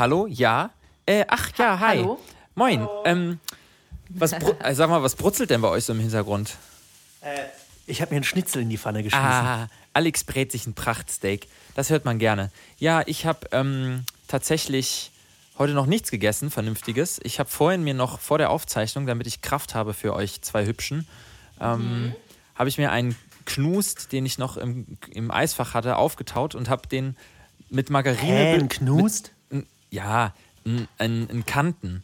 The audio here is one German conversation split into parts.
Hallo? Ja? Äh, ach ja, hi. Hallo? Moin. Ähm, was äh, sag mal, was brutzelt denn bei euch so im Hintergrund? Ich habe mir einen Schnitzel in die Pfanne geschmissen. Ah, Alex brät sich ein Prachtsteak. Das hört man gerne. Ja, ich habe ähm, tatsächlich heute noch nichts gegessen, Vernünftiges. Ich habe vorhin mir noch vor der Aufzeichnung, damit ich Kraft habe für euch zwei Hübschen, ähm, habe ich mir einen Knust, den ich noch im, im Eisfach hatte, aufgetaut und habe den mit Margarine. Hä, ein Knust? Mit, ja, ein, ein, ein Kanten.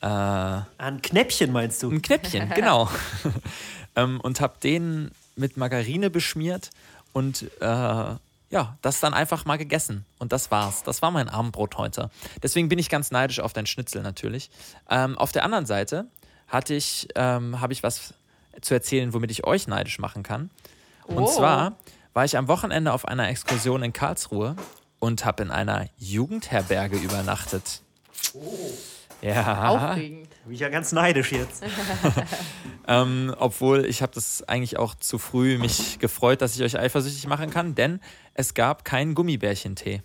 Äh, Ein Knäppchen meinst du? ein Knäppchen, genau. ähm, und habe den mit Margarine beschmiert und äh, ja, das dann einfach mal gegessen. Und das war's. Das war mein Abendbrot heute. Deswegen bin ich ganz neidisch auf dein Schnitzel natürlich. Ähm, auf der anderen Seite hatte ich, ähm, habe ich was zu erzählen, womit ich euch neidisch machen kann. Und Oh. zwar war ich am Wochenende auf einer Exkursion in Karlsruhe und habe in einer Jugendherberge übernachtet. Ja. Aufregend. Bin ich ja ganz neidisch jetzt. Ähm, obwohl ich habe das eigentlich auch zu früh mich gefreut, dass ich euch eifersüchtig machen kann, denn es gab keinen Gummibärchentee.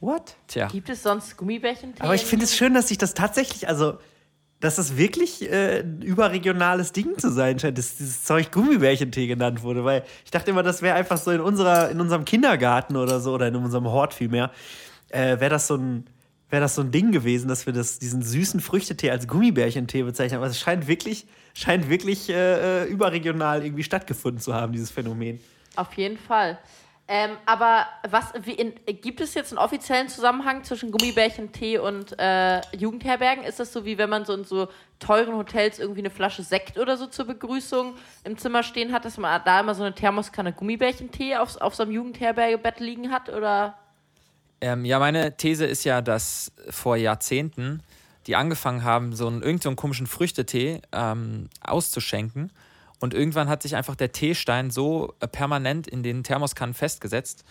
What? Tja, Gibt es sonst Gummibärchen? Aber ich finde es schön, dass sich das tatsächlich, also, dass das wirklich äh, ein überregionales Ding zu sein scheint, dass dieses Zeug Gummibärchentee genannt wurde, weil ich dachte immer, das wäre einfach so in unserer, in unserem Kindergarten oder so, oder in unserem Hort vielmehr, äh, wäre das so ein, das so ein Ding gewesen, dass wir das, diesen süßen Früchtetee als Gummibärchentee bezeichnen. Aber es scheint wirklich, scheint wirklich äh, äh, überregional irgendwie stattgefunden zu haben, dieses Phänomen. Auf jeden Fall. Ähm, aber was, in, gibt es jetzt einen offiziellen Zusammenhang zwischen Gummibärchentee und äh, Jugendherbergen? Ist das so, wie wenn man so in so teuren Hotels irgendwie eine Flasche Sekt oder so zur Begrüßung im Zimmer stehen hat, dass man da immer so eine Thermoskanne Gummibärchentee auf, auf so einem Jugendherbergebett liegen hat? Oder? ähm, ja, meine These ist ja, dass vor Jahrzehnten die angefangen haben, so einen irgendeinen so einen komischen Früchtetee ähm, auszuschenken. Und irgendwann hat sich einfach der Teestein so äh, permanent in den Thermoskannen festgesetzt,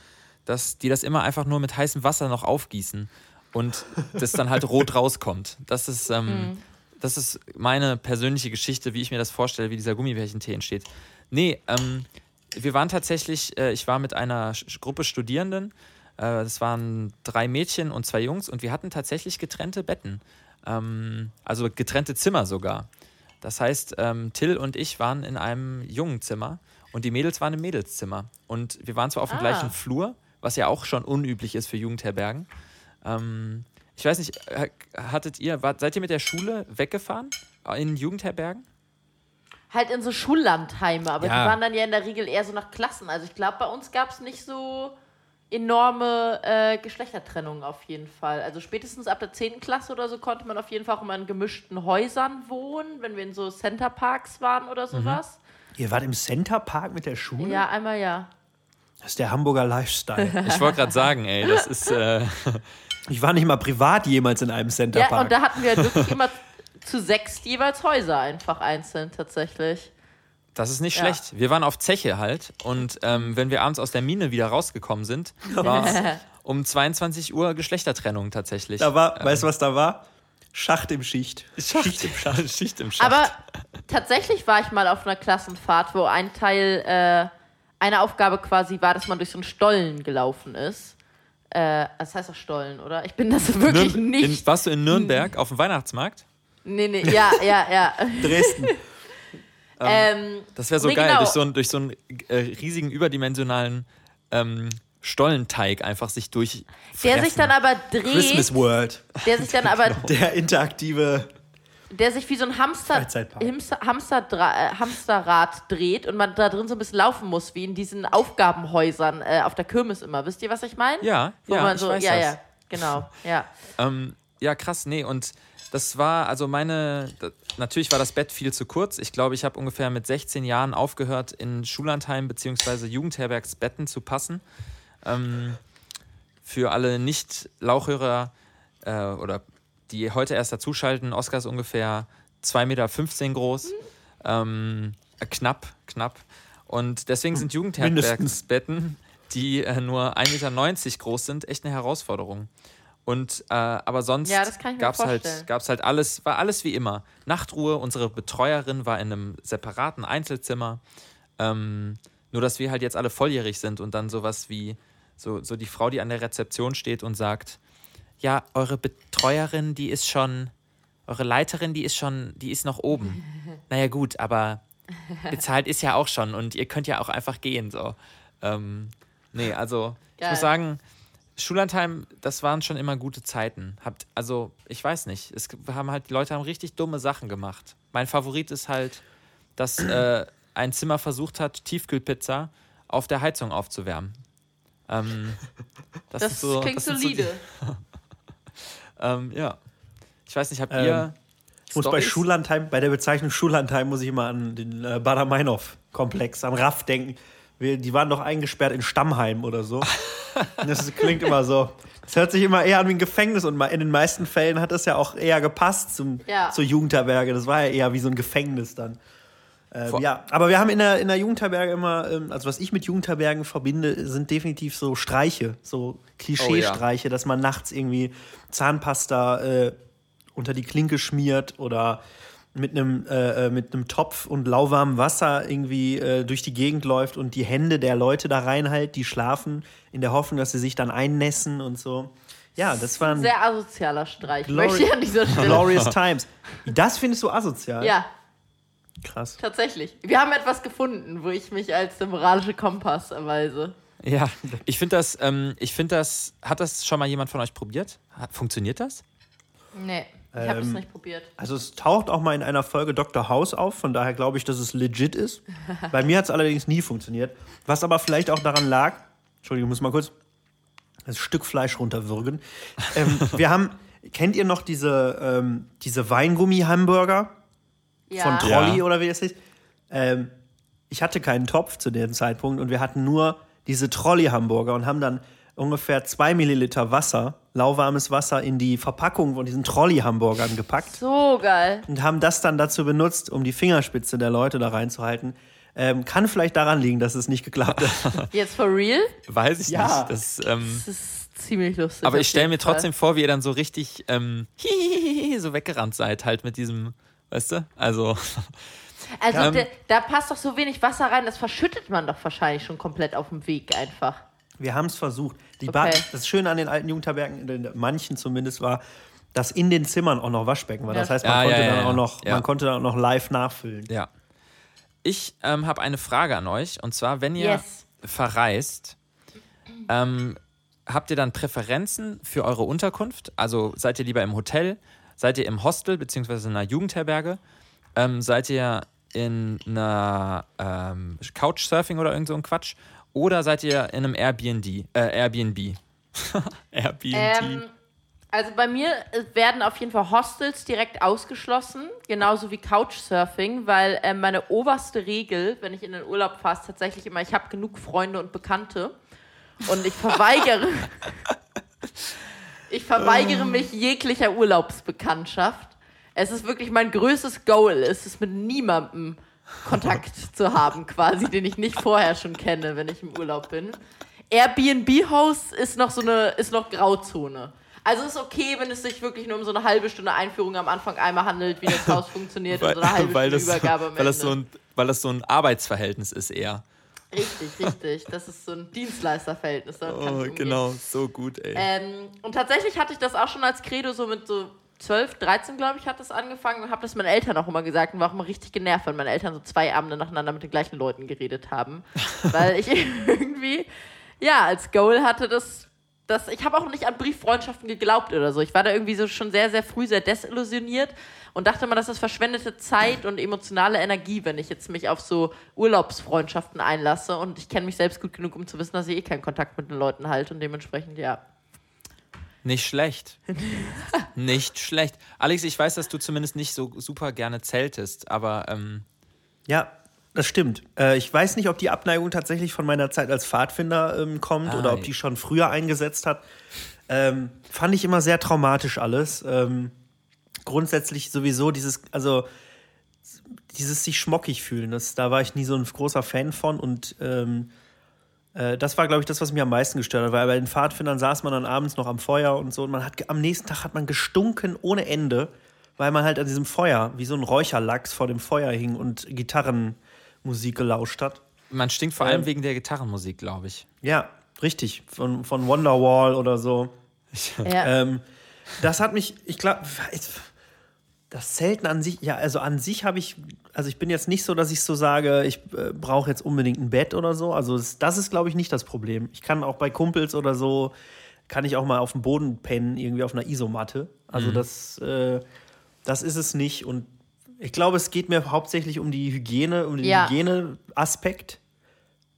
dass die das immer einfach nur mit heißem Wasser noch aufgießen und das dann halt rot rauskommt. Das ist, ähm, das ist meine persönliche Geschichte, wie ich mir das vorstelle, wie dieser Gummibärchentee entsteht. Nee, ähm, wir waren tatsächlich, äh, ich war mit einer Gruppe Studierenden, äh, das waren drei Mädchen und zwei Jungs und wir hatten tatsächlich getrennte Betten. Ähm, also getrennte Zimmer sogar. Das heißt, ähm, Till und ich waren in einem Jungenzimmer und die Mädels waren im Mädelszimmer. Und wir waren zwar auf dem Ah. gleichen Flur, was ja auch schon unüblich ist für Jugendherbergen. Ähm, ich weiß nicht, hattet ihr, wart, seid ihr mit der Schule weggefahren in Jugendherbergen? Halt in so Schullandheime, aber Ja. die waren dann ja in der Regel eher so nach Klassen. Also ich glaube, bei uns gab es nicht so enorme äh, Geschlechtertrennung auf jeden Fall. Also spätestens ab der 10. Klasse oder so konnte man auf jeden Fall auch immer in gemischten Häusern wohnen, wenn wir in so Centerparks waren oder sowas. Ihr wart im Centerpark mit der Schule? Ja, einmal ja. Das ist der Hamburger Lifestyle. Ich wollte gerade sagen, ey, das ist. Äh, Ich war nicht mal privat jemals in einem Ja, Centerpark. und da hatten wir wirklich immer zu sechs jeweils Häuser einfach einzeln tatsächlich. Das ist nicht Ja. schlecht. Wir waren auf Zeche halt und ähm, wenn wir abends aus der Mine wieder rausgekommen sind, war es um 22 Uhr Geschlechtertrennung tatsächlich. da war, weißt du, was da war? Schacht im Schicht. Schicht im Schacht. Schicht im Schacht. Aber tatsächlich war ich mal auf einer Klassenfahrt, wo ein Teil, äh, eine Aufgabe quasi war, dass man durch so einen Stollen gelaufen ist. Äh, das heißt auch Stollen, oder? Ich bin das wirklich Nürn- nicht. In, warst du in Nürnberg auf dem Weihnachtsmarkt? nee, nee, ja, ja, ja. Dresden. ähm, Das wäre so Nee, geil, genau. durch so einen, durch so einen äh, riesigen überdimensionalen ähm, Stollenteig einfach sich durch. der sich dann aber Christmas dreht, World. der sich dann aber, Der interaktive. der sich wie so ein Hamster. Hamster, Hamsterdra- äh, Hamsterrad dreht und man da drin so ein bisschen laufen muss, wie in diesen Aufgabenhäusern äh, auf der Kirmes immer. Wisst ihr, was ich meine? Ja, Wo ja, man ich so, weiß ja, das. ja, genau, ja. Ähm, ja, krass, nee, und das war, also meine, natürlich war das Bett viel zu kurz. Ich glaube, ich habe ungefähr mit 16 Jahren aufgehört, in Schullandheim bzw. Jugendherbergsbetten zu passen. Ähm, für alle Nicht-Lauchhörer äh, oder die heute erst dazuschalten, Oskar ist ungefähr 2,15 Meter groß. Ähm, äh, knapp, knapp. Und deswegen sind Jugendherbergsbetten, die äh, nur 1,90 Meter groß sind, echt eine Herausforderung. Und äh, aber sonst Ja, ich gab's vorstellen. halt, gab's halt alles, war alles wie immer. Nachtruhe, unsere Betreuerin war in einem separaten Einzelzimmer. Ähm, nur dass wir halt jetzt alle volljährig sind und dann sowas wie so, so die Frau, die an der Rezeption steht und sagt, ja, eure Betreuerin, die ist schon, eure Leiterin, die ist schon, die ist noch oben. naja, gut, aber bezahlt ist ja auch schon und ihr könnt ja auch einfach gehen, so. Ähm, nee, also, ich Geil. muss sagen, Schullandheim, das waren schon immer gute Zeiten. Habt, also, ich weiß nicht. Es haben halt, die Leute haben richtig dumme Sachen gemacht. Mein Favorit ist halt, dass äh, ein Zimmer versucht hat, Tiefkühlpizza auf der Heizung aufzuwärmen. Ähm, das, Das ist so, klingt das sind so die- solide. ähm, ja. Ich weiß nicht, habt Ähm, ihr. Ich muss bei? Schullandheim, bei der Bezeichnung Schullandheim muss ich immer an den äh, Bader-Meinhof-Komplex, an Raff denken. Wir, die waren doch eingesperrt in Stammheim oder so. Das klingt immer so. Das hört sich immer eher an wie ein Gefängnis und in den meisten Fällen hat das ja auch eher gepasst zum, Ja. zur Jugendherberge. Das war ja eher wie so ein Gefängnis dann. Ähm, ja, aber wir haben in der, in der Jugendherberge immer, ähm, also was ich mit Jugendherbergen verbinde, sind definitiv so Streiche, so Klischeestreiche, dass man nachts irgendwie Zahnpasta äh, unter die Klinke schmiert oder mit einem äh, äh, mit einem Topf und lauwarmem Wasser irgendwie äh, durch die Gegend läuft und die Hände der Leute da reinhält, die schlafen, in der Hoffnung, dass sie sich dann einnässen und so. Ja, das waren Sehr asozialer Streich, Glory- möchte ich an dieser Stelle. glorious times. Das findest du asozial? Ja, Krass. tatsächlich. Wir haben etwas gefunden, wo ich mich als der moralische Kompass erweise. Ja, ich finde das, ähm, ich finde das, hat das schon mal jemand von euch probiert? Hat, funktioniert das? Nee, ich habe es Ähm, nicht probiert. Also es taucht auch mal in einer Folge Dr. House auf, von daher glaube ich, dass es legit ist. Bei mir hat es allerdings nie funktioniert. Was aber vielleicht auch daran lag, Entschuldigung, ich muss mal kurz das Stück Fleisch runterwürgen. Ähm, wir haben, kennt ihr noch diese, ähm, diese Weingummi-Hamburger Ja. von Trolli Ja. oder wie es heißt? Ähm, ich hatte keinen Topf zu dem Zeitpunkt und wir hatten nur diese Trolli-Hamburger und haben dann ungefähr zwei Milliliter Wasser, lauwarmes Wasser, in die Verpackung von diesen Trolli-Hamburgern gepackt So geil. und haben das dann dazu benutzt, um die Fingerspitze der Leute da reinzuhalten. Ähm, kann vielleicht daran liegen, dass es nicht geklappt hat. Jetzt for real? Weiß ich Ja. nicht. Das, ähm, Das ist ziemlich lustig. aber ich stelle mir Fall. trotzdem vor, wie ihr dann so richtig ähm, so weggerannt seid, halt mit diesem, weißt du? Also, Also Ähm, da, da passt doch so wenig Wasser rein, das verschüttet man doch wahrscheinlich schon komplett auf dem Weg einfach. Wir haben es versucht. Die Okay. Das Schöne an den alten Jugendherbergen, in den manchen zumindest, war, dass in den Zimmern auch noch Waschbecken war. Das heißt, man, Ja, konnte, ja, ja, dann. Auch noch, Ja. man konnte dann auch noch live nachfüllen. ja. Ich ähm, habe eine Frage an euch. Und zwar, wenn ihr Yes. verreist, ähm, habt ihr dann Präferenzen für eure Unterkunft? Also seid ihr lieber im Hotel? Seid ihr im Hostel beziehungsweise in einer Jugendherberge? Ähm, seid ihr in einer ähm, Couchsurfing oder irgend so ein Quatsch? Oder seid ihr in einem Airbnb? Äh, Airbnb. Airbnb. Ähm, also bei mir äh, werden auf jeden Fall Hostels direkt ausgeschlossen, genauso wie Couchsurfing, weil äh, meine oberste Regel, wenn ich in den Urlaub fahre, ist tatsächlich immer, ich habe genug Freunde und Bekannte und ich verweigere, ich verweigere mich jeglicher Urlaubsbekanntschaft. Es ist wirklich mein größtes Goal, ist es mit niemandem Kontakt zu haben, quasi, den ich nicht vorher schon kenne, wenn ich im Urlaub bin. Airbnb-Host ist noch so eine, ist noch Grauzone. Also ist okay, wenn es sich wirklich nur um so eine halbe Stunde Einführung am Anfang einmal handelt, wie das Haus funktioniert und so eine halbe weil, Stunde das, Übergabe am weil, das so Ende. ein, weil das so ein Arbeitsverhältnis ist eher. Richtig, richtig. Das ist so ein Dienstleisterverhältnis. Oh, genau, so gut, ey. Ähm, und tatsächlich hatte ich das auch schon als Credo, so mit so 12, 13, glaube ich, hat das angefangen und habe das meinen Eltern auch immer gesagt und war auch immer richtig genervt, wenn meine Eltern so zwei Abende nacheinander mit den gleichen Leuten geredet haben. Weil ich irgendwie, ja, als Goal hatte das, das ich habe auch nicht an Brieffreundschaften geglaubt oder so. Ich war da irgendwie so schon sehr, sehr früh sehr desillusioniert und dachte immer, das ist verschwendete Zeit und emotionale Energie, wenn ich jetzt mich auf so Urlaubsfreundschaften einlasse und ich kenne mich selbst gut genug, um zu wissen, dass ich eh keinen Kontakt mit den Leuten halte und dementsprechend, ja. Nicht schlecht. nicht schlecht. Alex, ich weiß, dass du zumindest nicht so super gerne zeltest, aber ähm, Ja, das stimmt. Äh, ich weiß nicht, ob die Abneigung tatsächlich von meiner Zeit als Pfadfinder ähm, kommt Ah, oder ob ja. die schon früher eingesetzt hat. Ähm, fand ich immer sehr traumatisch alles. Ähm, grundsätzlich sowieso dieses, also dieses sich schmockig fühlen, das, da war ich nie so ein großer Fan von und ähm, äh, das war, glaube ich, das, was mich am meisten gestört hat, weil bei den Pfadfindern saß man dann abends noch am Feuer und so und man hat am nächsten Tag hat man gestunken ohne Ende, weil man halt an diesem Feuer wie so ein Räucherlachs vor dem Feuer hing und Gitarrenmusik gelauscht hat. man stinkt vor Ähm. allem wegen der Gitarrenmusik, glaube ich. Ja, richtig, von, von Wonderwall oder so. Ja. Ähm, das hat mich, ich glaube, das Zelten an sich, ja, also an sich habe ich, also ich bin jetzt nicht so, dass ich so sage, ich äh, brauche jetzt unbedingt ein Bett oder so. Also das, das ist, glaube ich, nicht das Problem. Ich kann auch bei Kumpels oder so, kann ich auch mal auf dem Boden pennen, irgendwie auf einer Isomatte. Also das, äh, das ist es nicht. Und ich glaube, es geht mir hauptsächlich um die Hygiene, um den Ja. Hygieneaspekt.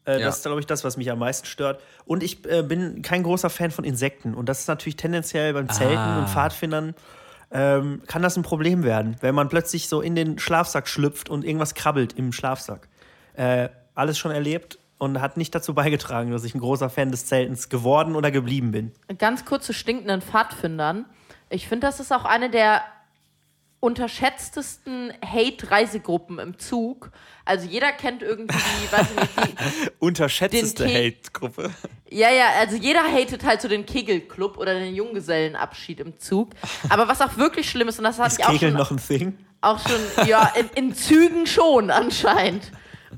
Äh, Ja. Das ist, glaube ich, das, was mich am meisten stört. Und ich äh, bin kein großer Fan von Insekten. Und das ist natürlich tendenziell beim Zelten Ah. und Pfadfindern ähm, kann das ein Problem werden, wenn man plötzlich so in den Schlafsack schlüpft und irgendwas krabbelt im Schlafsack. Äh, alles schon erlebt und hat nicht dazu beigetragen, dass ich ein großer Fan des Zeltens geworden oder geblieben bin. Ganz kurz zu stinkenden Pfadfindern. Ich finde, das ist auch eine der unterschätztesten Hate-Reisegruppen im Zug. Also jeder kennt irgendwie, weiß ich nicht, die, Unterschätzteste Hate-Gruppe. Ja, ja, also jeder hatet halt so den Kegelclub oder den Junggesellenabschied im Zug. Aber was auch wirklich schlimm ist, und das hatte Ist ich auch Kegeln schon, noch ein Thing? auch schon, ja, in, in Zügen schon anscheinend.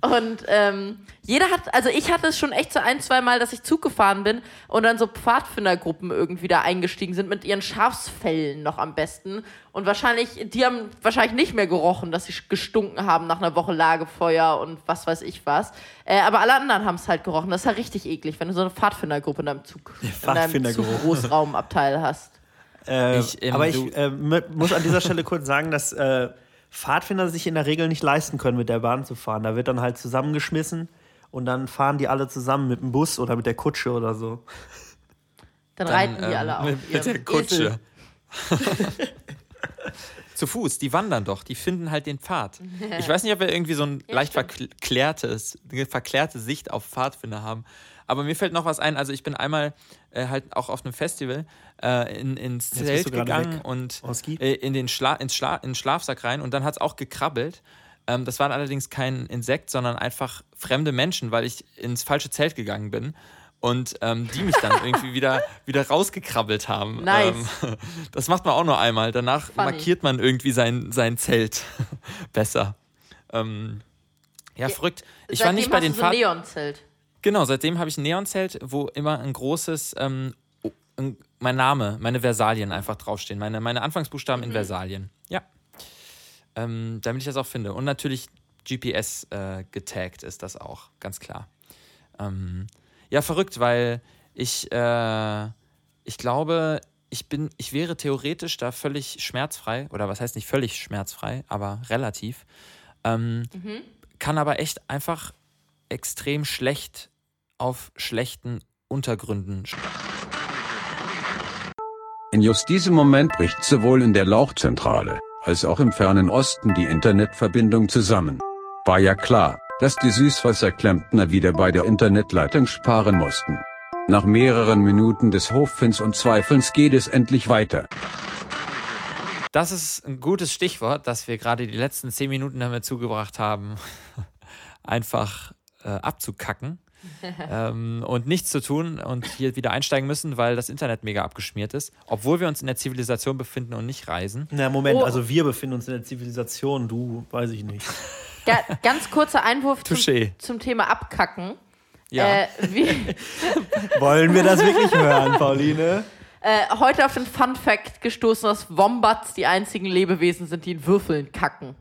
Und ähm, jeder hat, also ich hatte es schon echt so ein, zwei Mal, dass ich Zug gefahren bin und dann so Pfadfindergruppen irgendwie da eingestiegen sind mit ihren Schafsfällen noch am besten. Und wahrscheinlich, die haben wahrscheinlich nicht mehr gerochen, dass sie gestunken haben nach einer Woche Lagefeuer und was weiß ich was. Äh, aber alle anderen haben es halt gerochen. Das ist ja richtig eklig, wenn du so eine Pfadfindergruppe in deinem Zug, in deinem Pfadfindergeruch. Großraumabteil hast. Äh, Ich, ähm, aber du- ich äh, muss an dieser Stelle kurz sagen, dass äh, Pfadfinder sich in der Regel nicht leisten können, mit der Bahn zu fahren. Da wird dann halt zusammengeschmissen und dann fahren die alle zusammen mit dem Bus oder mit der Kutsche oder so. Dann, Dann, reiten die ähm, alle auf mit, mit der Kutsche. Zu Fuß, die wandern doch, die finden halt den Pfad. Ich weiß nicht, ob wir irgendwie so ein Ja, leicht verklärtes, eine verklärte Sicht auf Pfadfinder haben. Aber mir fällt noch was ein. Also ich bin einmal äh, halt auch auf einem Festival äh, in, ins Zelt gegangen weg, und äh, in den Schla ins, Schla ins Schlafsack rein und dann hat es auch gekrabbelt. Ähm, das waren allerdings kein Insekt, sondern einfach fremde Menschen, weil ich ins falsche Zelt gegangen bin. Und ähm, die mich dann irgendwie wieder, wieder rausgekrabbelt haben. Nice. Ähm, das macht man auch nur einmal. Danach Funny. markiert man irgendwie sein, sein Zelt besser. Ähm, ja, verrückt. Ich war nicht bei den so ein Fahrten. Genau, seitdem habe ich ein Neonzelt, wo immer ein großes, ähm, ein, mein Name, meine Versalien einfach draufstehen. Meine, meine Anfangsbuchstaben in Versalien. Ja. Ähm, damit ich das auch finde. Und natürlich GPS äh, getaggt ist das auch, ganz klar. Ähm, ja, verrückt, weil ich, äh, ich glaube, ich bin, ich wäre theoretisch da völlig schmerzfrei, oder was heißt nicht völlig schmerzfrei, aber relativ. Ähm, Kann aber echt einfach extrem schlecht auf schlechten Untergründen. In just diesem Moment bricht sowohl in der Lauchzentrale als auch im fernen Osten die Internetverbindung zusammen. War ja klar, dass die Süßwasserklempner wieder bei der Internetleitung sparen mussten. Nach mehreren Minuten des Hoffens und Zweifelns geht es endlich weiter. Das ist ein gutes Stichwort, dass wir gerade die letzten zehn Minuten damit zugebracht haben, einfach äh, abzukacken ähm, und nichts zu tun und hier wieder einsteigen müssen, weil das Internet mega abgeschmiert ist, obwohl wir uns in der Zivilisation befinden und nicht reisen. Na, Moment, Oh. also wir befinden uns in der Zivilisation, du, weiß ich nicht. Ga ganz kurzer Einwurf zum, zum Thema Abkacken. Ja. Äh, wie, Wollen wir das wirklich hören, Pauline? äh, heute auf den Fun Fact gestoßen, dass Wombats die einzigen Lebewesen sind, die in Würfeln kacken.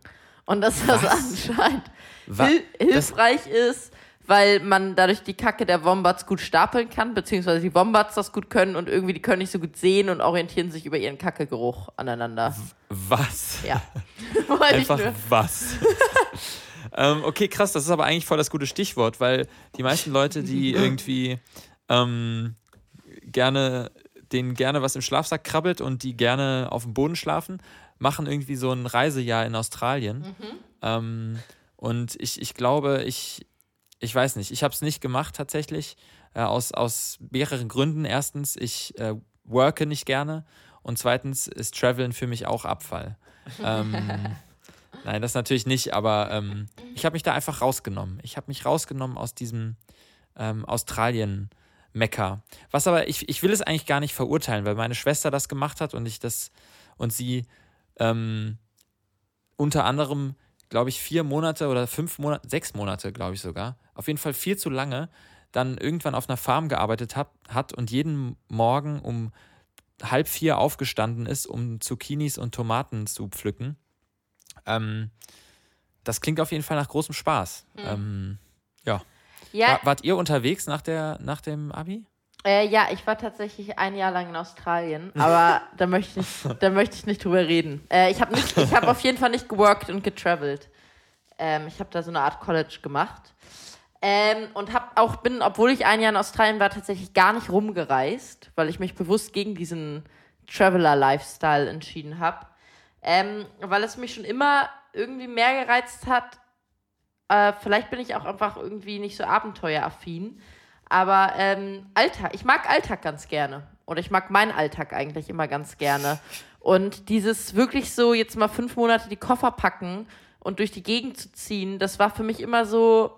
Und dass das anscheinend Wa- hil das- hilfreich ist, weil man dadurch die Kacke der Wombats gut stapeln kann, beziehungsweise die Wombats das gut können und irgendwie die können nicht so gut sehen und orientieren sich über ihren Kackegeruch aneinander. Was? Ja. Einfach was? ähm, okay, krass, das ist aber eigentlich voll das gute Stichwort, weil die meisten Leute, die irgendwie ähm, gerne, denen gerne was im Schlafsack krabbelt und die gerne auf dem Boden schlafen, machen irgendwie so ein Reisejahr in Australien. Ähm, und ich, ich glaube, ich, ich weiß nicht, ich habe es nicht gemacht tatsächlich, äh, aus, aus mehreren Gründen. Erstens, ich äh, worke nicht gerne und zweitens ist Traveln für mich auch Abfall. Ähm, nein, das natürlich nicht, aber ähm, ich habe mich da einfach rausgenommen. Ich habe mich rausgenommen aus diesem ähm, Australien-Mekka. Was aber, ich, ich will es eigentlich gar nicht verurteilen, weil meine Schwester das gemacht hat und ich das und sie ähm, unter anderem, glaube ich, vier Monate oder fünf Monate, sechs Monate, glaube ich sogar, auf jeden Fall viel zu lange, dann irgendwann auf einer Farm gearbeitet hab, hat und jeden Morgen um halb vier aufgestanden ist, um Zucchinis und Tomaten zu pflücken. Ähm, das klingt auf jeden Fall nach großem Spaß. Ähm, ja. Ja, War, wart ihr unterwegs nach, der, nach dem Abi? Äh, ja, ich war tatsächlich ein Jahr lang in Australien, aber da möchte ich, da möchte ich nicht drüber reden. Äh, ich habe habe auf jeden Fall nicht geworkt und getravelt. Ähm, ich habe da so eine Art College gemacht. Ähm, und hab auch bin, obwohl ich ein Jahr in Australien war, tatsächlich gar nicht rumgereist, weil ich mich bewusst gegen diesen Traveler-Lifestyle entschieden habe. Ähm, weil es mich schon immer irgendwie mehr gereizt hat. Äh, vielleicht bin ich auch einfach irgendwie nicht so abenteueraffin. Aber ähm, Alltag, ich mag Alltag ganz gerne. Oder ich mag meinen Alltag eigentlich immer ganz gerne. Und dieses wirklich so jetzt mal fünf Monate die Koffer packen und durch die Gegend zu ziehen, das war für mich immer so.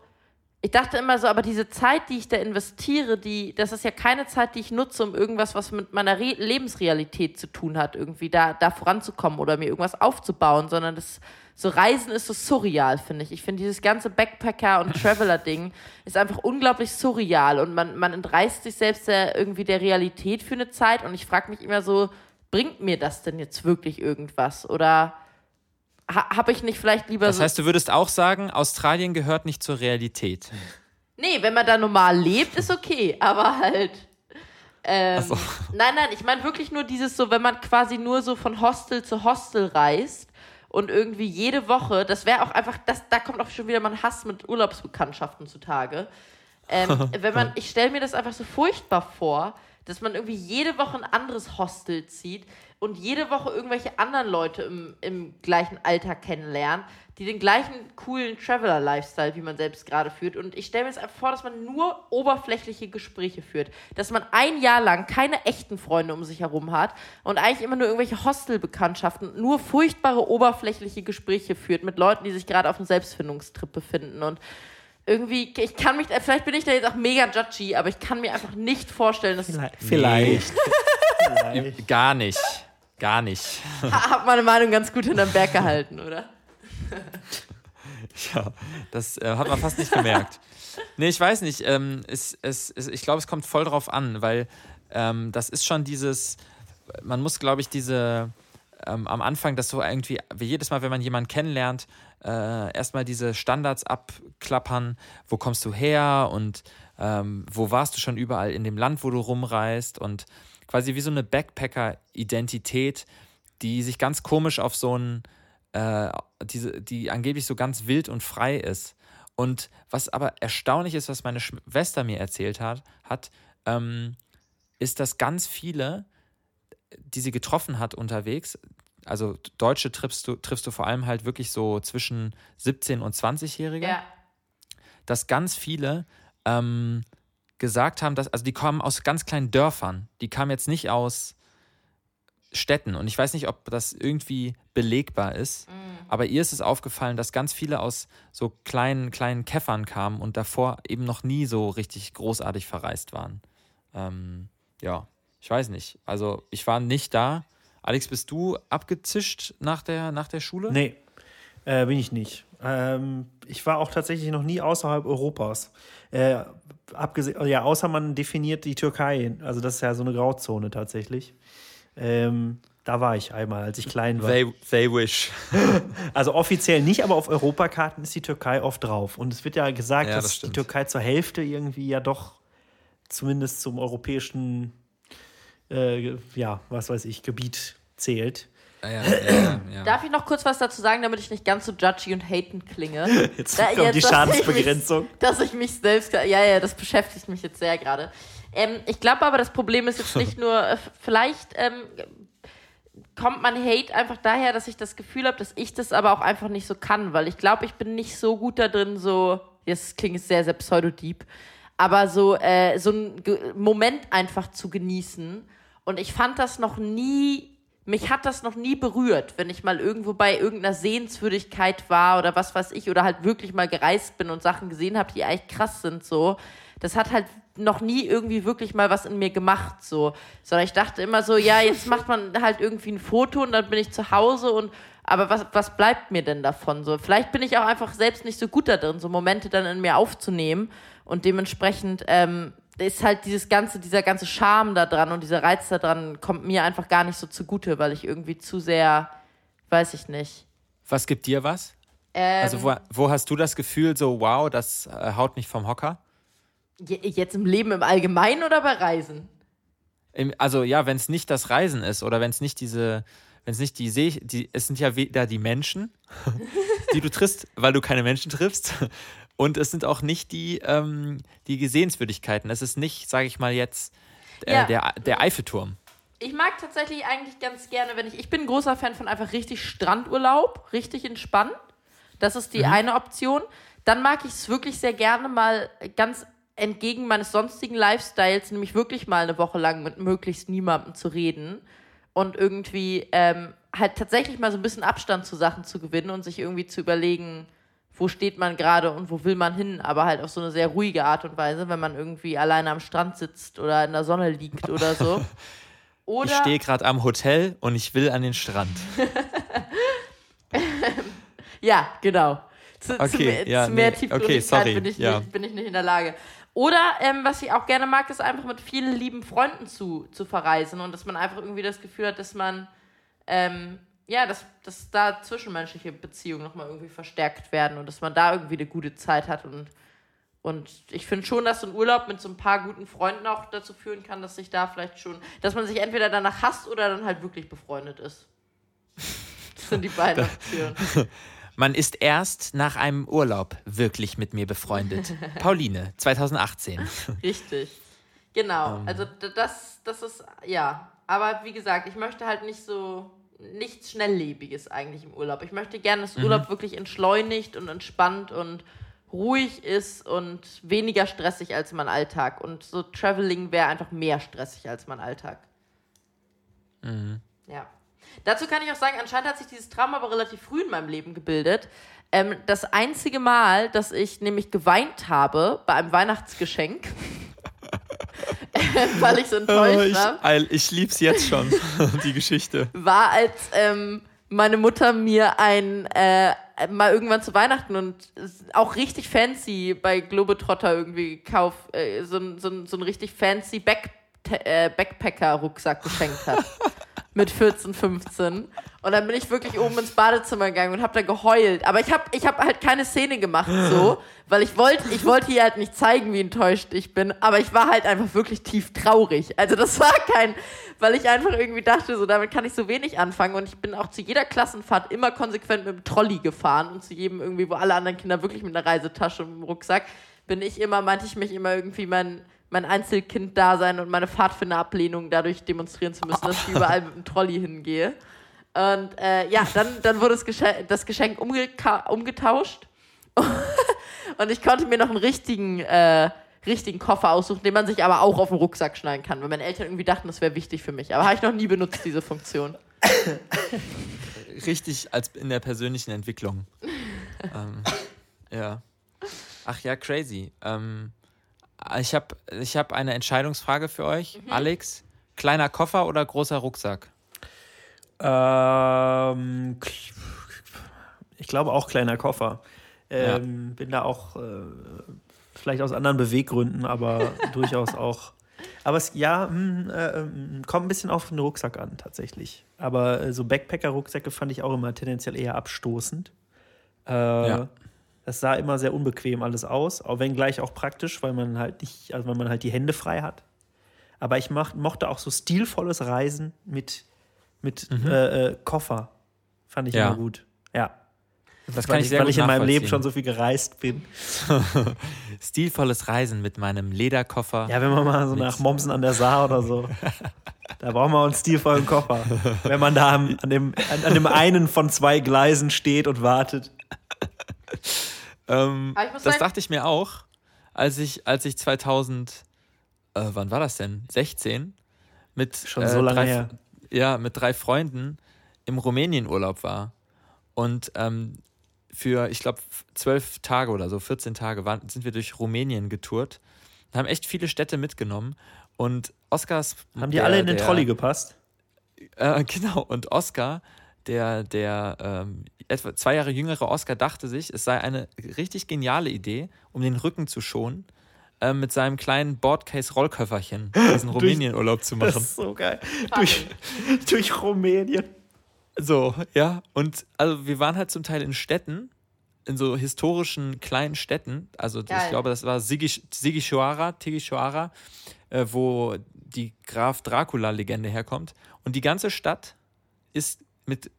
Ich dachte immer so, aber diese Zeit, die ich da investiere, die, das ist ja keine Zeit, die ich nutze, um irgendwas, was mit meiner Re Lebensrealität zu tun hat, irgendwie da, da voranzukommen oder mir irgendwas aufzubauen, sondern das so Reisen ist so surreal, finde ich. Ich finde dieses ganze Backpacker- und Traveler-Ding ist einfach unglaublich surreal und man, man entreißt sich selbst der, irgendwie der Realität für eine Zeit und ich frage mich immer so, bringt mir das denn jetzt wirklich irgendwas? Oder ha, habe ich nicht vielleicht lieber Das so. heißt, du würdest auch sagen, Australien gehört nicht zur Realität. Nee, wenn man da normal lebt, ist okay, aber halt. Ähm, so. Nein, nein, ich meine wirklich nur dieses so, wenn man quasi nur so von Hostel zu Hostel reist und irgendwie jede Woche, das wäre auch einfach, das, da kommt auch schon wieder mein Hass mit Urlaubsbekanntschaften zutage. Ähm, wenn man, ich stelle mir das einfach so furchtbar vor, dass man irgendwie jede Woche ein anderes Hostel zieht und jede Woche irgendwelche anderen Leute im, im gleichen Alter kennenlernt, die den gleichen coolen Traveler-Lifestyle, wie man selbst gerade führt. Und ich stelle mir jetzt einfach vor, dass man nur oberflächliche Gespräche führt. Dass man ein Jahr lang keine echten Freunde um sich herum hat und eigentlich immer nur irgendwelche Hostelbekanntschaften, nur furchtbare oberflächliche Gespräche führt mit Leuten, die sich gerade auf einem Selbstfindungstrip befinden. Und irgendwie, ich kann mich, vielleicht bin ich da jetzt auch mega judgy, aber ich kann mir einfach nicht vorstellen, dass Vielleicht. Vielleicht. Vielleicht. Gar nicht. Gar nicht. hab meine Meinung ganz gut hinterm Berg gehalten, oder? Ja, das äh, hat man fast nicht gemerkt. Nee, ich weiß nicht. Ähm, es, es, es, ich glaube, es kommt voll drauf an, weil ähm, das ist schon dieses, man muss, glaube ich, diese ähm, am Anfang das so irgendwie, wie jedes Mal, wenn man jemanden kennenlernt, äh, erstmal diese Standards abklappern, wo kommst du her und ähm, wo warst du schon überall in dem Land, wo du rumreist und quasi wie so eine Backpacker-Identität, die sich ganz komisch auf so ein äh, diese, die angeblich so ganz wild und frei ist. Und was aber erstaunlich ist, was meine Schwester mir erzählt hat, hat ähm, ist, dass ganz viele, die sie getroffen hat unterwegs, also Deutsche triffst du, triffst du vor allem halt wirklich so zwischen 17 und 20-Jährige, Ja. dass ganz viele ähm, gesagt haben, dass, also die kommen aus ganz kleinen Dörfern, die kamen jetzt nicht aus Städten und ich weiß nicht, ob das irgendwie belegbar ist, aber ihr ist es aufgefallen, dass ganz viele aus so kleinen, kleinen Käffern kamen und davor eben noch nie so richtig großartig verreist waren. Ähm, ja, ich weiß nicht. Also ich war nicht da. Alex, bist du abgezischt nach der, nach der Schule? Nee, äh, bin ich nicht. Ähm, ich war auch tatsächlich noch nie außerhalb Europas. Äh, abgesehen, ja, außer man definiert die Türkei. Also das ist ja so eine Grauzone tatsächlich. Ähm, da war ich einmal, als ich klein war. They, they wish. Also offiziell nicht, aber auf Europakarten ist die Türkei oft drauf. Und es wird ja gesagt, Ja, das dass die stimmt. Türkei zur Hälfte irgendwie ja doch zumindest zum europäischen, äh, ja, was weiß ich, Gebiet zählt. Ja, ja, ja, ja. Darf ich noch kurz was dazu sagen, damit ich nicht ganz so judgy und haten klinge? Jetzt Da- kommt die dass ich Schadensbegrenzung. Mich, dass ich mich selbst. Ja, ja, das beschäftigt mich jetzt sehr gerade. Ähm, ich glaube aber, das Problem ist jetzt nicht nur, äh, vielleicht ähm, kommt mein Hate einfach daher, dass ich das Gefühl habe, dass ich das aber auch einfach nicht so kann, weil ich glaube, ich bin nicht so gut da drin, so, jetzt klingt es sehr, sehr pseudodeep, aber so, äh, so einen Moment einfach zu genießen. Und ich fand das noch nie, mich hat das noch nie berührt, wenn ich mal irgendwo bei irgendeiner Sehenswürdigkeit war oder was weiß ich, oder halt wirklich mal gereist bin und Sachen gesehen habe, die eigentlich krass sind, so. Das hat halt noch nie irgendwie wirklich mal was in mir gemacht, so. Sondern ich dachte immer so, ja, jetzt macht man halt irgendwie ein Foto und dann bin ich zu Hause und aber was, was bleibt mir denn davon? So, vielleicht bin ich auch einfach selbst nicht so gut da drin, so Momente dann in mir aufzunehmen. Und dementsprechend, ähm, ist halt dieses ganze, dieser ganze Charme da dran und dieser Reiz da dran kommt mir einfach gar nicht so zugute, weil ich irgendwie zu sehr, weiß ich nicht. Was gibt dir was? Ähm, Also wo, wo hast du das Gefühl, so wow, das äh, haut mich vom Hocker? je- jetzt im Leben im Allgemeinen oder bei Reisen? Im, also ja, wenn es nicht das Reisen ist oder wenn es nicht diese, wenn es nicht die See, die, es sind ja weder die Menschen, die du triffst, weil du keine Menschen triffst, und es sind auch nicht die, ähm, die Sehenswürdigkeiten. Es ist nicht, sage ich mal jetzt, äh, Ja. der, der Eiffelturm. Ich mag tatsächlich eigentlich ganz gerne, wenn ich. Ich bin ein großer Fan von einfach richtig Strandurlaub, richtig entspannt. Das ist die eine Option. Dann mag ich es wirklich sehr gerne mal ganz entgegen meines sonstigen Lifestyles, nämlich wirklich mal eine Woche lang mit möglichst niemandem zu reden und irgendwie ähm, halt tatsächlich mal so ein bisschen Abstand zu Sachen zu gewinnen und sich irgendwie zu überlegen, wo steht man gerade und wo will man hin, aber halt auf so eine sehr ruhige Art und Weise, wenn man irgendwie alleine am Strand sitzt oder in der Sonne liegt oder so. Oder Ich stehe gerade am Hotel und ich will an den Strand. Ja, genau. Zu, zu, Okay, mehr, ja, zu mehr nee, Tiefgründigkeit okay, bin, ich ja. nicht, bin ich nicht in der Lage. Oder ähm, was ich auch gerne mag, ist einfach mit vielen lieben Freunden zu, zu verreisen und dass man einfach irgendwie das Gefühl hat, dass man, ähm, ja, dass, dass da zwischenmenschliche Beziehungen nochmal irgendwie verstärkt werden und dass man da irgendwie eine gute Zeit hat und und ich finde schon, dass so ein Urlaub mit so ein paar guten Freunden auch dazu führen kann, dass sich da vielleicht schon, dass man sich entweder danach hasst oder dann halt wirklich befreundet ist. Das sind die beiden Optionen. Man ist erst nach einem Urlaub wirklich mit mir befreundet. Pauline, 2018. Richtig. Genau. Also d- das, das ist, ja. Aber wie gesagt, ich möchte halt nicht so nichts Schnelllebiges eigentlich im Urlaub. Ich möchte gerne, dass Urlaub wirklich entschleunigt und entspannt und ruhig ist und weniger stressig als mein Alltag. Und so Traveling wäre einfach mehr stressig als mein Alltag. Ja. Dazu kann ich auch sagen, anscheinend hat sich dieses Trauma aber relativ früh in meinem Leben gebildet. Ähm, das einzige Mal, dass ich nämlich geweint habe bei einem Weihnachtsgeschenk, weil ich so enttäuscht war, Oh, ich, ich lieb's jetzt schon, die Geschichte. war, als ähm, meine Mutter mir ein äh, mal irgendwann zu Weihnachten und auch richtig fancy bei Globetrotter irgendwie gekauft, äh, so, ein- so, so ein richtig fancy Back, äh, Backpacker-Rucksack geschenkt hat. mit 14, 15. Und dann bin ich wirklich oben ins Badezimmer gegangen und habe da geheult. Aber ich habe ich hab halt keine Szene gemacht so, weil ich wollte ich wollte ihr halt nicht zeigen, wie enttäuscht ich bin. Aber ich war halt einfach wirklich tief traurig. Also das war kein, weil ich einfach irgendwie dachte, so damit kann ich so wenig anfangen. Und ich bin auch zu jeder Klassenfahrt immer konsequent mit dem Trolley gefahren und zu jedem irgendwie, wo alle anderen Kinder wirklich mit einer Reisetasche und einem Rucksack, bin ich immer, meinte ich mich immer irgendwie mein mein Einzelkind-Dasein und meine Pfadfinderablehnung dadurch demonstrieren zu müssen, dass ich überall mit dem Trolley hingehe. Und äh, ja, dann, dann wurde das Geschenk, das Geschenk umgetauscht. und ich konnte mir noch einen richtigen, äh, richtigen Koffer aussuchen, den man sich aber auch auf den Rucksack schneiden kann, weil meine Eltern irgendwie dachten, das wäre wichtig für mich. Aber habe ich noch nie benutzt, diese Funktion. Richtig als in der persönlichen Entwicklung. ähm, ja. Ach ja, crazy. Ähm, ich habe ich hab eine Entscheidungsfrage für euch. Alex, kleiner Koffer oder großer Rucksack? Ähm, ich glaube auch kleiner Koffer. Ähm, Bin da auch äh, vielleicht aus anderen Beweggründen, aber durchaus auch. Aber es, ja, hm, äh, ähm, kommt ein bisschen auf den Rucksack an, tatsächlich. Aber äh, so Backpacker-Rucksäcke fand ich auch immer tendenziell eher abstoßend. Äh, Ja. Das sah immer sehr unbequem alles aus, auch wenn gleich auch praktisch, weil man halt nicht, also weil man halt die Hände frei hat. Aber ich mach, mochte auch so stilvolles Reisen mit, mit äh, äh, Koffer. Fand ich Ja. immer gut. Ja. Das weil kann ich sehr weil gut ich in meinem Leben schon so viel gereist bin. Stilvolles Reisen mit meinem Lederkoffer. Ja, wenn man mal so nach Mommsen an der Saar oder so. Da braucht man einen stilvollen Koffer. Wenn man da an dem, an, an dem einen von zwei Gleisen steht und wartet. Ähm, das sagen- dachte ich mir auch, als ich, als ich 2000, äh, wann war das denn? 16 mit Schon äh, so lange drei, her. Ja, mit drei Freunden im Rumänien-Urlaub war. Und ähm, für, ich glaube, zwölf Tage oder so, 14 Tage waren, sind wir durch Rumänien getourt. Haben echt viele Städte mitgenommen. Und Oscars. Haben die der- alle in den der- Trolley gepasst? äh, genau, und Oscar, der, der ähm, etwa zwei Jahre jüngere Oscar, dachte sich, es sei eine richtig geniale Idee, um den Rücken zu schonen, äh, mit seinem kleinen Boardcase-Rollköfferchen diesen Rumänien-Urlaub zu Das machen. ist so geil. Durch, durch Rumänien. So, ja. Und also wir waren halt zum Teil in Städten, in so historischen kleinen Städten. Also Geil. ich glaube, das war Sigi- Sigishuara, Tigishuara, äh, wo die Graf Dracula-Legende herkommt. Und die ganze Stadt ist mit